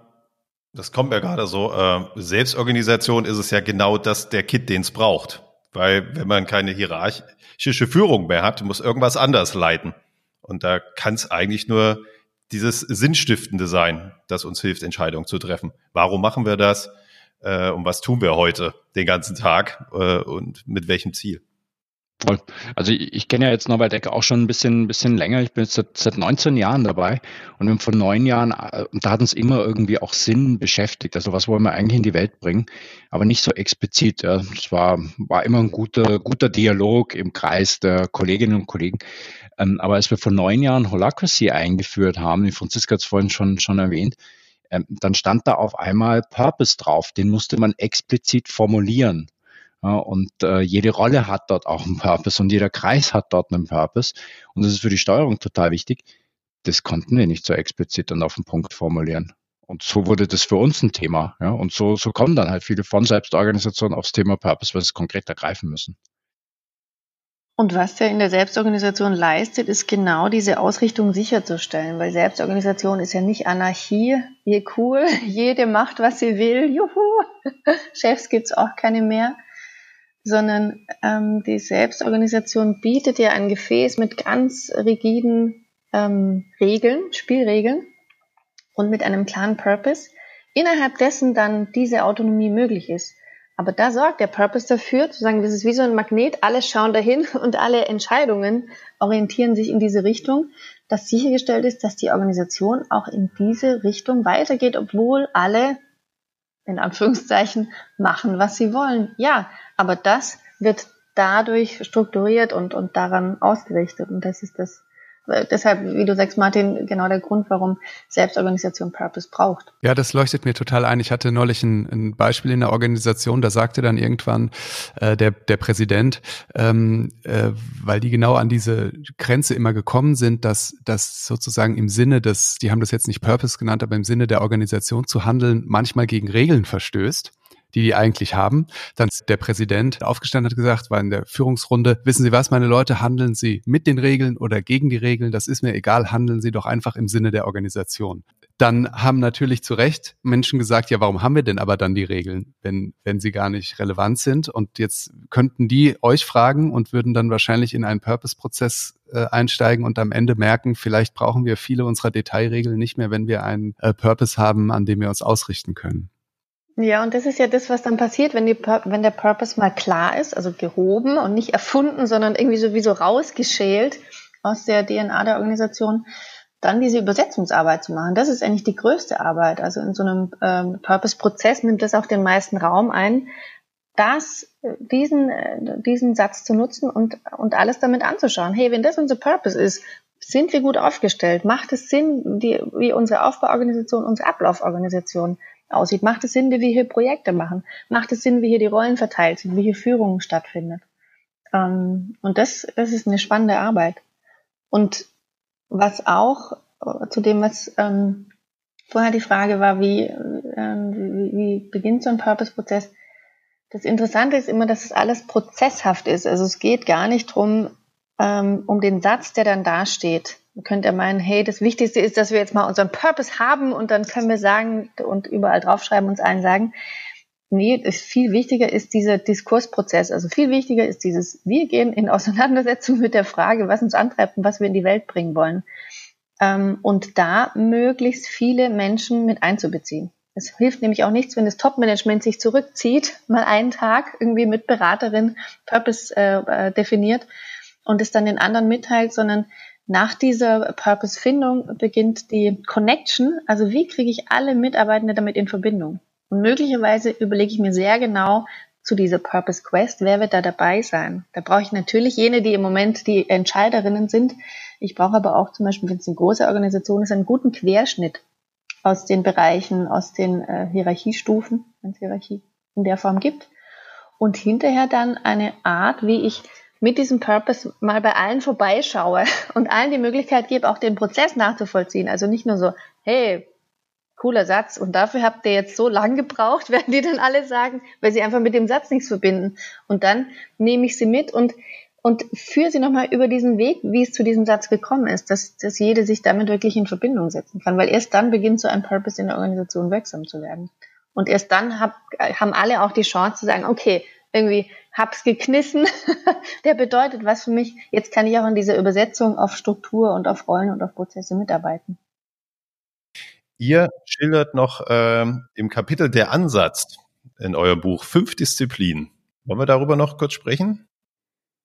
S1: das kommt ja gerade so. Äh, Selbstorganisation ist es ja genau das, der Kit, den es braucht. Weil wenn man keine hierarchische Führung mehr hat, muss irgendwas anders leiten. Und da kann es eigentlich nur dieses Sinnstiftende sein, das uns hilft, Entscheidungen zu treffen. Warum machen wir das? Äh, und was tun wir heute den ganzen Tag? Äh, und mit welchem Ziel?
S4: Voll. Also ich, ich kenne ja jetzt Norbert Decker auch schon ein bisschen, bisschen länger. Ich bin jetzt seit, seit 19 Jahren dabei und vor neun Jahren, äh, da hat uns immer irgendwie auch Sinn beschäftigt. Also was wollen wir eigentlich in die Welt bringen? Aber nicht so explizit. Ja. Es war, war immer ein guter, guter Dialog im Kreis der Kolleginnen und Kollegen. Ähm, aber als wir vor neun Jahren Holacracy eingeführt haben, die Franziska hat es vorhin schon, schon erwähnt, ähm, dann stand da auf einmal Purpose drauf. Den musste man explizit formulieren. Und äh, jede Rolle hat dort auch einen Purpose und jeder Kreis hat dort einen Purpose. Und das ist für die Steuerung total wichtig. Das konnten wir nicht so explizit und auf den Punkt formulieren. Und so wurde das für uns ein Thema. Ja? Und so, so kommen dann halt viele von Selbstorganisationen aufs Thema Purpose, weil sie es konkret ergreifen müssen.
S3: Und was er in der Selbstorganisation leistet, ist genau diese Ausrichtung sicherzustellen, weil Selbstorganisation ist ja nicht Anarchie, je cool, *laughs* jede macht, was sie will, juhu, *laughs* Chefs gibt's auch keine mehr, sondern ähm, die Selbstorganisation bietet ja ein Gefäß mit ganz rigiden ähm, Regeln, Spielregeln und mit einem klaren Purpose, innerhalb dessen dann diese Autonomie möglich ist. Aber da sorgt der Purpose dafür, zu sagen, das ist wie so ein Magnet, alle schauen dahin *laughs* und alle Entscheidungen orientieren sich in diese Richtung, dass sichergestellt ist, dass die Organisation auch in diese Richtung weitergeht, obwohl alle, in Anführungszeichen, machen, was sie wollen. Ja, aber das wird dadurch strukturiert und, und daran ausgerichtet. Und das ist das, deshalb, wie du sagst, Martin, genau der Grund, warum Selbstorganisation Purpose braucht.
S2: Ja, das leuchtet mir total ein. Ich hatte neulich ein, ein Beispiel in der Organisation, da sagte dann irgendwann äh, der, der Präsident, ähm, äh, weil die genau an diese Grenze immer gekommen sind, dass das sozusagen im Sinne des, die haben das jetzt nicht Purpose genannt, aber im Sinne der Organisation zu handeln, manchmal gegen Regeln verstößt die die eigentlich haben. Dann ist der Präsident aufgestanden hat gesagt, war in der Führungsrunde, wissen Sie was, meine Leute, handeln Sie mit den Regeln oder gegen die Regeln, das ist mir egal, handeln Sie doch einfach im Sinne der Organisation. Dann haben natürlich zu Recht Menschen gesagt, ja, warum haben wir denn aber dann die Regeln, wenn, wenn sie gar nicht relevant sind? Und jetzt könnten die euch fragen und würden dann wahrscheinlich in einen Purpose-Prozess äh, einsteigen und am Ende merken, vielleicht brauchen wir viele unserer Detailregeln nicht mehr, wenn wir einen äh, Purpose haben, an dem wir uns ausrichten können.
S3: Ja, und das ist ja das, was dann passiert, wenn, die, wenn der Purpose mal klar ist, also gehoben und nicht erfunden, sondern irgendwie sowieso rausgeschält aus der DNA der Organisation, dann diese Übersetzungsarbeit zu machen. Das ist eigentlich die größte Arbeit. Also in so einem ähm, Purpose-Prozess nimmt das auch den meisten Raum ein, das, diesen, äh, diesen Satz zu nutzen und, und alles damit anzuschauen. Hey, wenn das unser Purpose ist, sind wir gut aufgestellt? Macht es Sinn, die, wie unsere Aufbauorganisation, unsere Ablauforganisation aussieht. Macht es Sinn, wie wir hier Projekte machen? Macht es Sinn, wie hier die Rollen verteilt sind, wie hier Führung stattfindet? Ähm, und das, das ist eine spannende Arbeit. Und was auch äh, zu dem, was ähm, vorher die Frage war, wie, ähm, wie, wie beginnt so ein Purpose-Prozess? Das Interessante ist immer, dass es alles prozesshaft ist. Also es geht gar nicht drum ähm, um den Satz, der dann dasteht. Man könnte ja meinen, hey, das Wichtigste ist, dass wir jetzt mal unseren Purpose haben und dann können wir sagen und überall draufschreiben, uns allen sagen, nee, viel wichtiger ist dieser Diskursprozess. Also viel wichtiger ist dieses, wir gehen in Auseinandersetzung mit der Frage, was uns antreibt und was wir in die Welt bringen wollen. Ähm, und da möglichst viele Menschen mit einzubeziehen. Es hilft nämlich auch nichts, wenn das Top-Management sich zurückzieht, mal einen Tag irgendwie mit Beraterin Purpose äh, äh definiert und es dann den anderen mitteilt, sondern nach dieser Purpose-Findung beginnt die Connection. Also wie kriege ich alle Mitarbeitende damit in Verbindung? Und möglicherweise überlege ich mir sehr genau zu dieser Purpose Quest, wer wird da dabei sein? Da brauche ich natürlich jene, die im Moment die Entscheiderinnen sind. Ich brauche aber auch zum Beispiel, wenn es eine große Organisation ist, einen guten Querschnitt aus den Bereichen, aus den äh, Hierarchiestufen, wenn es Hierarchie in der Form gibt. Und hinterher dann eine Art, wie ich mit diesem Purpose mal bei allen vorbeischaue *laughs* und allen die Möglichkeit gebe, auch den Prozess nachzuvollziehen. Also nicht nur so, hey, cooler Satz und dafür habt ihr jetzt so lang gebraucht, *laughs* werden die dann alle sagen, weil sie einfach mit dem Satz nichts verbinden. Und dann nehme ich sie mit und und führe sie nochmal über diesen Weg, wie es zu diesem Satz gekommen ist, dass, dass jede sich damit wirklich in Verbindung setzen kann, weil erst dann beginnt so ein Purpose in der Organisation wirksam zu werden. Und erst dann hab, haben alle auch die Chance zu sagen, okay, irgendwie hab's geknissen, *laughs* der bedeutet was für mich. Jetzt kann ich auch in dieser Übersetzung auf Struktur und auf Rollen und auf Prozesse mitarbeiten.
S1: Ihr schildert noch ähm, im Kapitel der Ansatz in eurem Buch fünf Disziplinen. Wollen wir darüber noch kurz sprechen?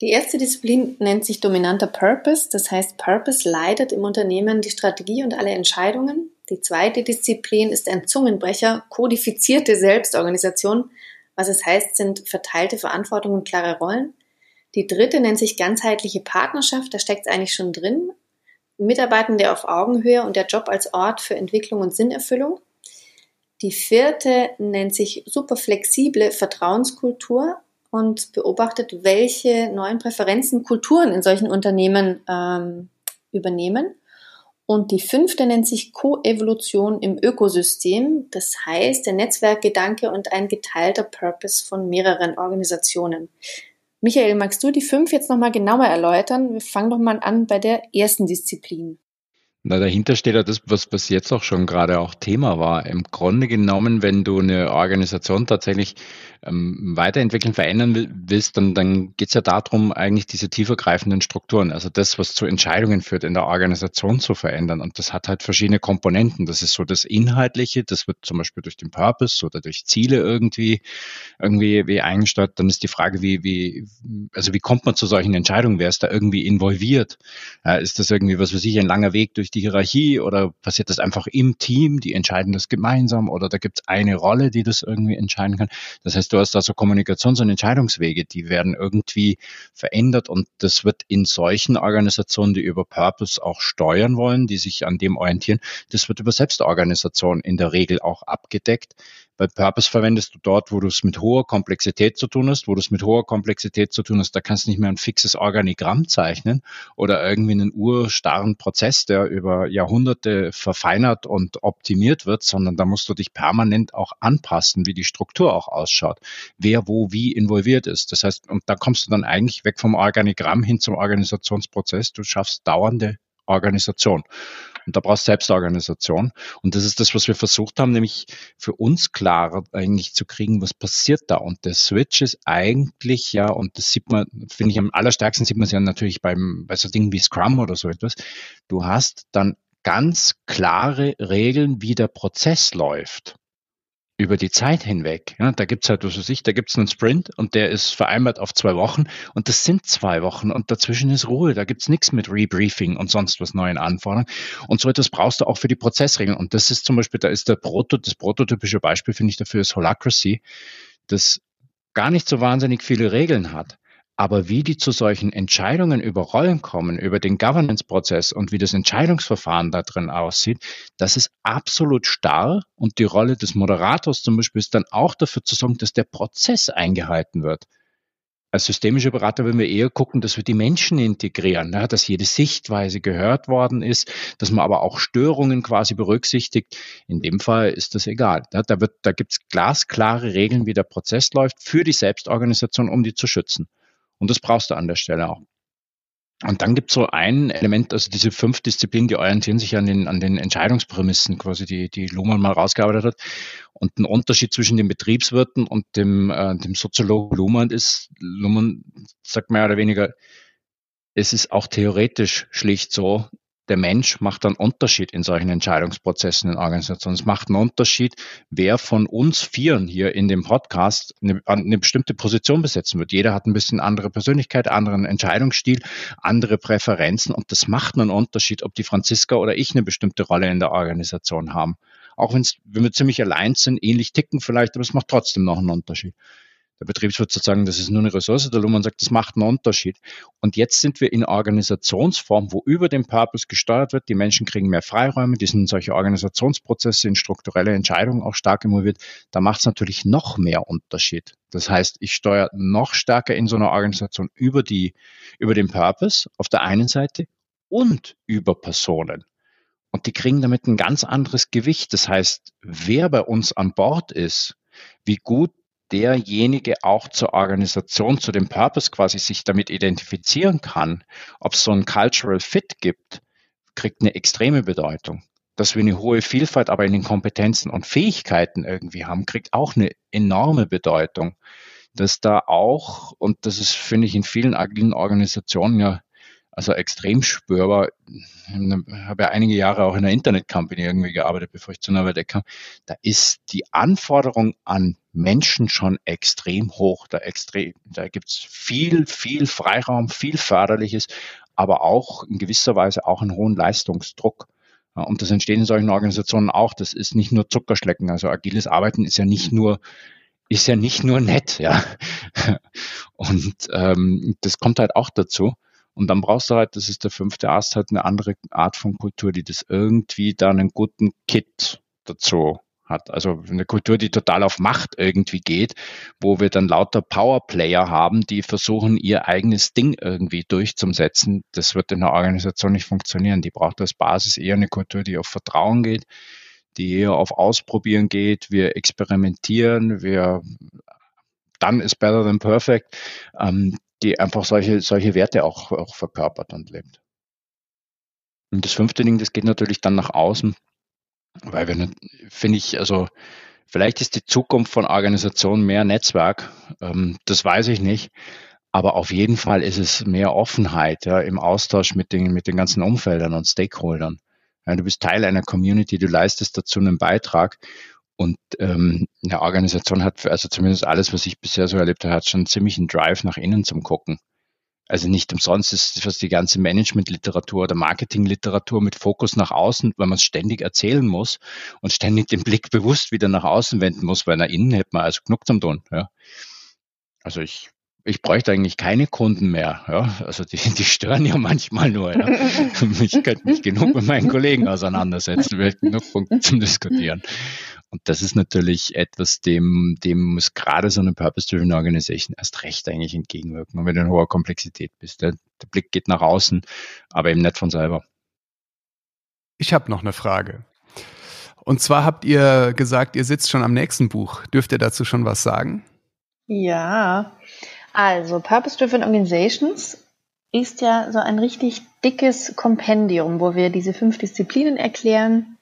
S3: Die erste Disziplin nennt sich dominanter Purpose. Das heißt, Purpose leitet im Unternehmen die Strategie und alle Entscheidungen. Die zweite Disziplin ist ein Zungenbrecher, kodifizierte Selbstorganisation. Was es heißt, sind verteilte Verantwortung und klare Rollen. Die dritte nennt sich ganzheitliche Partnerschaft, da steckt es eigentlich schon drin. Mitarbeitende auf Augenhöhe und der Job als Ort für Entwicklung und Sinnerfüllung. Die vierte nennt sich super flexible Vertrauenskultur und beobachtet, welche neuen Präferenzen Kulturen in solchen Unternehmen ähm, übernehmen. Und die fünfte nennt sich Koevolution im Ökosystem. Das heißt, der Netzwerkgedanke und ein geteilter Purpose von mehreren Organisationen. Michael, magst du die fünf jetzt nochmal genauer erläutern? Wir fangen doch mal an bei der ersten Disziplin.
S4: Na, dahinter steht ja das, was bis jetzt auch schon gerade auch Thema war. Im Grunde genommen, wenn du eine Organisation tatsächlich ähm, weiterentwickeln, verändern willst, dann, dann geht es ja darum, eigentlich diese tiefergreifenden Strukturen, also das, was zu Entscheidungen führt, in der Organisation zu verändern. Und das hat halt verschiedene Komponenten. Das ist so das Inhaltliche, das wird zum Beispiel durch den Purpose oder durch Ziele irgendwie, irgendwie wie eingesteuert. Dann ist die Frage, wie, wie, also wie kommt man zu solchen Entscheidungen? Wer ist da irgendwie involviert? Ja, ist das irgendwie, was weiß ich, ein langer Weg durch die Hierarchie oder passiert das einfach im Team, die entscheiden das gemeinsam oder da gibt es eine Rolle, die das irgendwie entscheiden kann. Das heißt, hast da so Kommunikations- und Entscheidungswege, die werden irgendwie verändert und das wird in solchen Organisationen, die über Purpose auch steuern wollen, die sich an dem orientieren, das wird über Selbstorganisation in der Regel auch abgedeckt. Bei Purpose verwendest du dort, wo du es mit hoher Komplexität zu tun hast, wo du es mit hoher Komplexität zu tun hast, da kannst du nicht mehr ein fixes Organigramm zeichnen oder irgendwie einen urstarren Prozess, der über Jahrhunderte verfeinert und optimiert wird, sondern da musst du dich permanent auch anpassen, wie die Struktur auch ausschaut, wer wo wie involviert ist. Das heißt, und da kommst du dann eigentlich weg vom Organigramm hin zum Organisationsprozess. Du schaffst dauernde Organisation. Und da brauchst du Selbstorganisation. Und das ist das, was wir versucht haben, nämlich für uns klarer eigentlich zu kriegen, was passiert da. Und der Switch ist eigentlich, ja, und das sieht man, finde ich am allerstärksten sieht man es ja natürlich beim, bei so Dingen wie Scrum oder so etwas. Du hast dann ganz klare Regeln, wie der Prozess läuft über die Zeit hinweg. Ja, da gibt's halt, was weiß ich, da gibt's einen Sprint und der ist vereinbart auf zwei Wochen und das sind zwei Wochen und dazwischen ist Ruhe. Da gibt's nichts mit Rebriefing und sonst was neuen Anforderungen. Und so etwas brauchst du auch für die Prozessregeln. Und das ist zum Beispiel, da ist der Proto, das prototypische Beispiel, finde ich, dafür ist Holacracy, das gar nicht so wahnsinnig viele Regeln hat. Aber wie die zu solchen Entscheidungen über Rollen kommen, über den Governance-Prozess und wie das Entscheidungsverfahren da drin aussieht, das ist absolut starr. Und die Rolle des Moderators zum Beispiel ist dann auch dafür zu sorgen, dass der Prozess eingehalten wird. Als systemische Berater würden wir eher gucken, dass wir die Menschen integrieren, ja, dass jede Sichtweise gehört worden ist, dass man aber auch Störungen quasi berücksichtigt. In dem Fall ist das egal. Ja, da, da gibt es glasklare Regeln, wie der Prozess läuft für die Selbstorganisation, um die zu schützen. Und das brauchst du an der Stelle auch. Und dann gibt es so ein Element, also diese fünf Disziplinen, die orientieren sich an den, an den Entscheidungsprämissen, quasi, die, die Luhmann mal rausgearbeitet hat. Und ein Unterschied zwischen den Betriebswirten und dem, äh, dem Soziologen Luhmann ist, Luhmann sagt mehr oder weniger, es ist auch theoretisch schlicht so, der Mensch macht einen Unterschied in solchen Entscheidungsprozessen in Organisationen. Es macht einen Unterschied, wer von uns Vieren hier in dem Podcast eine, eine, bestimmte Position besetzen wird. Jeder hat ein bisschen andere Persönlichkeit, anderen Entscheidungsstil, andere Präferenzen und das macht einen Unterschied, ob die Franziska oder ich eine bestimmte Rolle in der Organisation haben. Auch wenn wir ziemlich allein sind, ähnlich ticken vielleicht, aber es macht trotzdem noch einen Unterschied der Betriebswirt sozusagen, das ist nur eine Ressource, der Luhmann sagt, das macht einen Unterschied. Und jetzt sind wir in Organisationsform, wo über den Purpose gesteuert wird, die Menschen kriegen mehr Freiräume, die sind in solche Organisationsprozesse, in strukturelle Entscheidungen auch stark involviert. Da macht es natürlich noch mehr Unterschied. Das heißt, ich steuere noch stärker in so einer Organisation über die, über den Purpose auf der einen Seite und über Personen. Und die kriegen damit ein ganz anderes Gewicht. Das heißt, wer bei uns an Bord ist, wie gut derjenige auch zur Organisation, zu dem Purpose quasi sich damit identifizieren kann, ob es so ein Cultural Fit gibt, kriegt eine extreme Bedeutung. Dass wir eine hohe Vielfalt aber in den Kompetenzen und Fähigkeiten irgendwie haben, kriegt auch eine enorme Bedeutung. Dass da auch, und das ist, finde ich, in vielen agilen Organisationen ja also extrem spürbar. Ich habe ja einige Jahre auch in einer Internet-Company irgendwie gearbeitet, bevor ich zu Norbert kam. Da ist die Anforderung an Menschen schon extrem hoch. Da, extrem, da gibt's viel, viel Freiraum, viel Förderliches, aber auch in gewisser Weise auch einen hohen Leistungsdruck. Und das entsteht in solchen Organisationen auch. Das ist nicht nur Zuckerschlecken. Also agiles Arbeiten ist ja nicht nur ist ja nicht nur nett, ja. *laughs* Und ähm, das kommt halt auch dazu. Und dann brauchst du halt, das ist der fünfte Ast, halt eine andere Art von Kultur, die das irgendwie dann einen guten Kit dazu hat. Also eine Kultur, die total auf Macht irgendwie geht, wo wir dann lauter Powerplayer haben, die versuchen, ihr eigenes Ding irgendwie durchzusetzen. Das wird in der Organisation nicht funktionieren. Die braucht als Basis eher eine Kultur, die auf Vertrauen geht, die eher auf Ausprobieren geht. Wir experimentieren, wir dann ist better than perfect. Ähm, die einfach solche, solche Werte auch, auch verkörpert und lebt. Und das fünfte Ding, das geht natürlich dann nach außen, weil wir, finde ich, also vielleicht ist die Zukunft von Organisationen mehr Netzwerk, ähm, das weiß ich nicht. Aber auf jeden Fall ist es mehr Offenheit ja, im Austausch mit den, mit den ganzen Umfeldern und Stakeholdern. Ja, du bist Teil einer Community, du leistest dazu einen Beitrag und ähm, eine Organisation hat, also zumindest alles, was ich bisher so erlebt habe, hat schon ziemlich einen Drive nach innen zum Gucken. Also nicht umsonst ist fast die ganze Management-Literatur oder Marketing-Literatur mit Fokus nach außen, weil man es ständig erzählen muss und ständig den Blick bewusst wieder nach außen wenden muss, weil nach innen hätte man also genug zum tun. Ja. Also ich ich bräuchte eigentlich keine Kunden mehr. Ja? Also die, die stören ja manchmal nur. Ja? *laughs* ich könnte mich genug mit meinen Kollegen auseinandersetzen, wir hätten genug Punkte zum Diskutieren. Und das ist natürlich etwas, dem, dem muss gerade so eine Purpose-Driven Organization erst recht eigentlich entgegenwirken. Und wenn du in hoher Komplexität bist, der, der Blick geht nach außen, aber eben nicht von selber.
S2: Ich habe noch eine Frage. Und zwar habt ihr gesagt, ihr sitzt schon am nächsten Buch. Dürft ihr dazu schon was sagen?
S3: Ja, also Purpose-Driven Organizations ist ja so ein richtig dickes Kompendium, wo wir diese fünf Disziplinen erklären,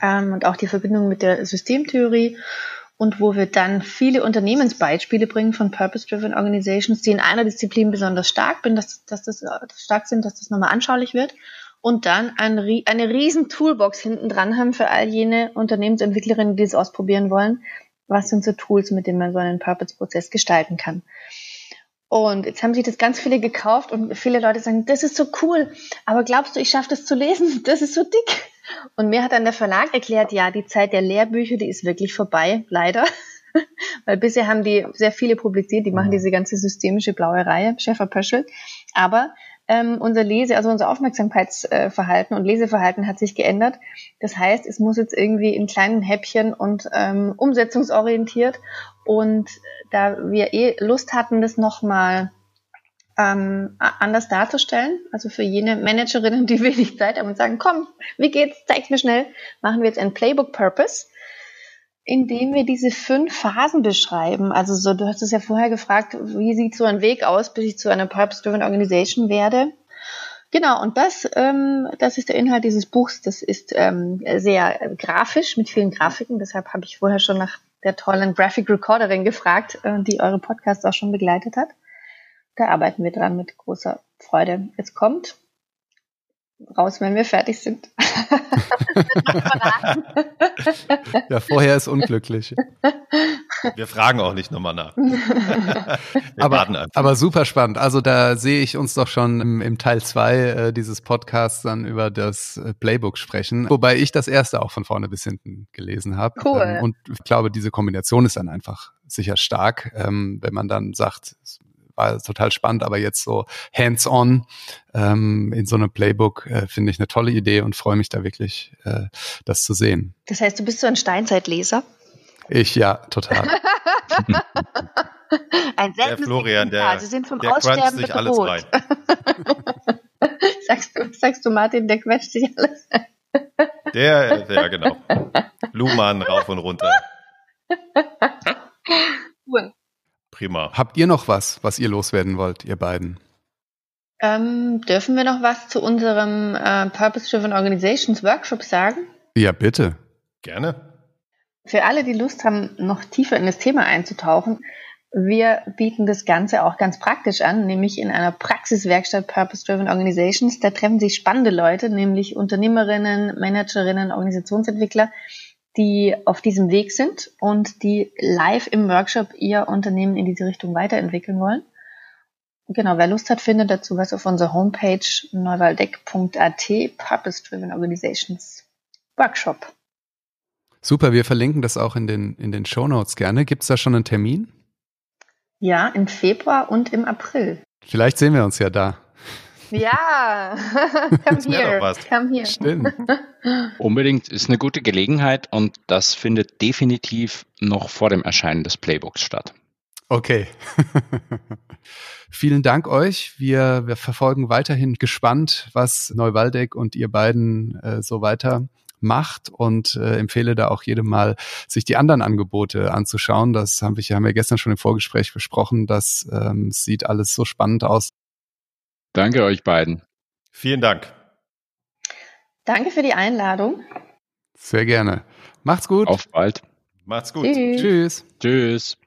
S3: ähm, und auch die Verbindung mit der Systemtheorie und wo wir dann viele Unternehmensbeispiele bringen von Purpose-Driven Organizations, die in einer Disziplin besonders stark bin, dass, dass das stark sind, dass das nochmal anschaulich wird und dann ein, eine riesen Toolbox hinten dran haben für all jene Unternehmensentwicklerinnen, die es ausprobieren wollen. Was sind so Tools, mit denen man so einen Purpose-Prozess gestalten kann? Und jetzt haben sich das ganz viele gekauft und viele Leute sagen, das ist so cool, aber glaubst du, ich schaffe das zu lesen? Das ist so dick. Und mir hat dann der Verlag erklärt, ja, die Zeit der Lehrbücher, die ist wirklich vorbei, leider. *laughs* Weil bisher haben die sehr viele publiziert, die machen diese ganze systemische blaue Reihe, Schäfer Pöschel. Aber ähm, unser Lese, also unser Aufmerksamkeitsverhalten und Leseverhalten hat sich geändert. Das heißt, es muss jetzt irgendwie in kleinen Häppchen und ähm, umsetzungsorientiert. Und da wir eh Lust hatten, das nochmal ähm, anders darzustellen, also für jene Managerinnen, die *laughs* wenig Zeit haben und sagen, komm, wie geht's, zeig's mir schnell, machen wir jetzt ein Playbook Purpose indem wir diese fünf Phasen beschreiben. Also so, du hast es ja vorher gefragt, wie sieht so ein Weg aus, bis ich zu einer Purpose-Driven Organization werde. Genau, und das, ähm, das ist der Inhalt dieses Buchs. Das ist ähm, sehr grafisch mit vielen Grafiken. Deshalb habe ich vorher schon nach der tollen Graphic Recorderin gefragt, äh, die eure Podcasts auch schon begleitet hat. Da arbeiten wir dran mit großer Freude. Jetzt kommt raus, wenn wir fertig sind. *laughs*
S2: ja, vorher ist unglücklich.
S1: Wir fragen auch nicht nochmal nach. *laughs*
S2: aber, aber super spannend. Also da sehe ich uns doch schon im, im Teil zwei äh, dieses Podcasts dann über das äh, Playbook sprechen, wobei ich das erste auch von vorne bis hinten gelesen habe.
S3: Cool.
S2: Ähm, und ich glaube, diese Kombination ist dann einfach sicher stark, ähm, wenn man dann sagt, war total spannend, aber jetzt so hands-on ähm, in so einem Playbook äh, finde ich eine tolle Idee und freue mich da wirklich, äh, das zu sehen.
S3: Das heißt, du bist so ein Steinzeitleser?
S2: Ich ja, total. *laughs*
S3: ein
S1: der Florian, der,
S3: Sie sind vom
S1: der
S3: Aussterben
S1: sich
S3: bedroht.
S1: alles rein. *laughs*
S3: sagst, du, sagst du Martin, der quetscht sich alles *laughs*
S1: Der, ja genau. Luhmann rauf und runter.
S3: Cool.
S1: Prima.
S2: Habt ihr noch was, was ihr loswerden wollt, ihr beiden?
S3: Ähm, dürfen wir noch was zu unserem äh, Purpose-Driven Organizations Workshop sagen?
S2: Ja, bitte.
S1: Gerne.
S3: Für alle, die Lust haben, noch tiefer in das Thema einzutauchen, wir bieten das Ganze auch ganz praktisch an, nämlich in einer Praxiswerkstatt Purpose-Driven Organizations. Da treffen sich spannende Leute, nämlich Unternehmerinnen, Managerinnen, Organisationsentwickler, die auf diesem Weg sind und die live im Workshop ihr Unternehmen in diese Richtung weiterentwickeln wollen. Genau, wer Lust hat, findet dazu was auf unserer Homepage neuwaldeck.at Purpose Driven Organizations Workshop.
S2: Super, wir verlinken das auch in den, in den Show Notes gerne. Gibt es da schon einen Termin?
S3: Ja, im Februar und im April.
S2: Vielleicht sehen wir uns ja da.
S3: Ja, *laughs* come here.
S1: was.
S3: Come here.
S2: Stimmt. *laughs*
S4: Unbedingt ist eine gute Gelegenheit und das findet definitiv noch vor dem Erscheinen des Playbooks statt.
S2: Okay. *laughs* Vielen Dank euch. Wir, wir verfolgen weiterhin gespannt, was Neuwaldeck und ihr beiden äh, so weiter macht und äh, empfehle da auch jedem mal, sich die anderen Angebote anzuschauen. Das haben wir, haben wir gestern schon im Vorgespräch besprochen. Das ähm, sieht alles so spannend aus.
S4: Danke euch beiden.
S1: Vielen Dank.
S3: Danke für die Einladung.
S2: Sehr gerne. Macht's gut.
S4: Auf bald.
S1: Macht's gut.
S3: Tschüss.
S2: Tschüss.
S4: Tschüss.